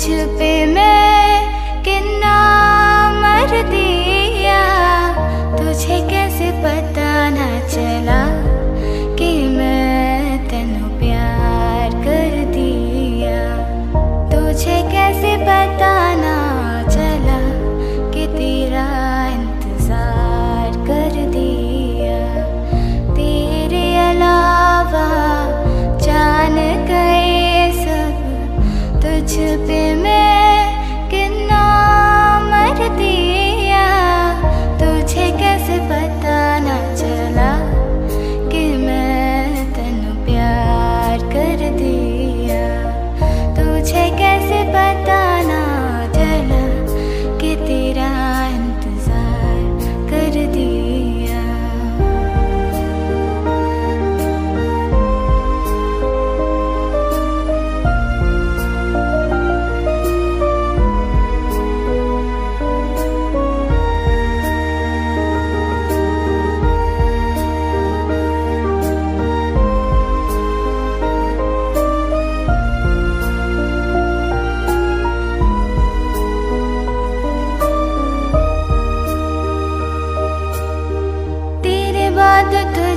छुपे मैं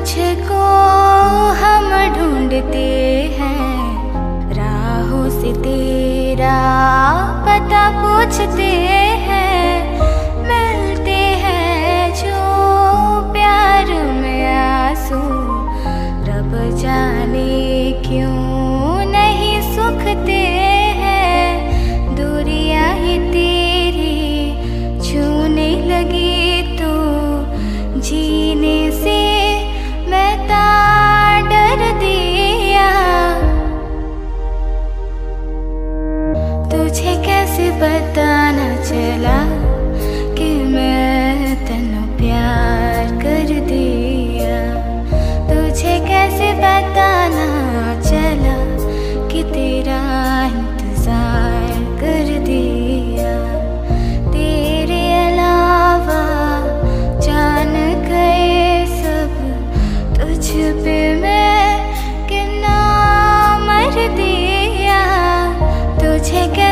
तुझको हम ढूंढते हैं। राहों से तेरा पता पूछते 제가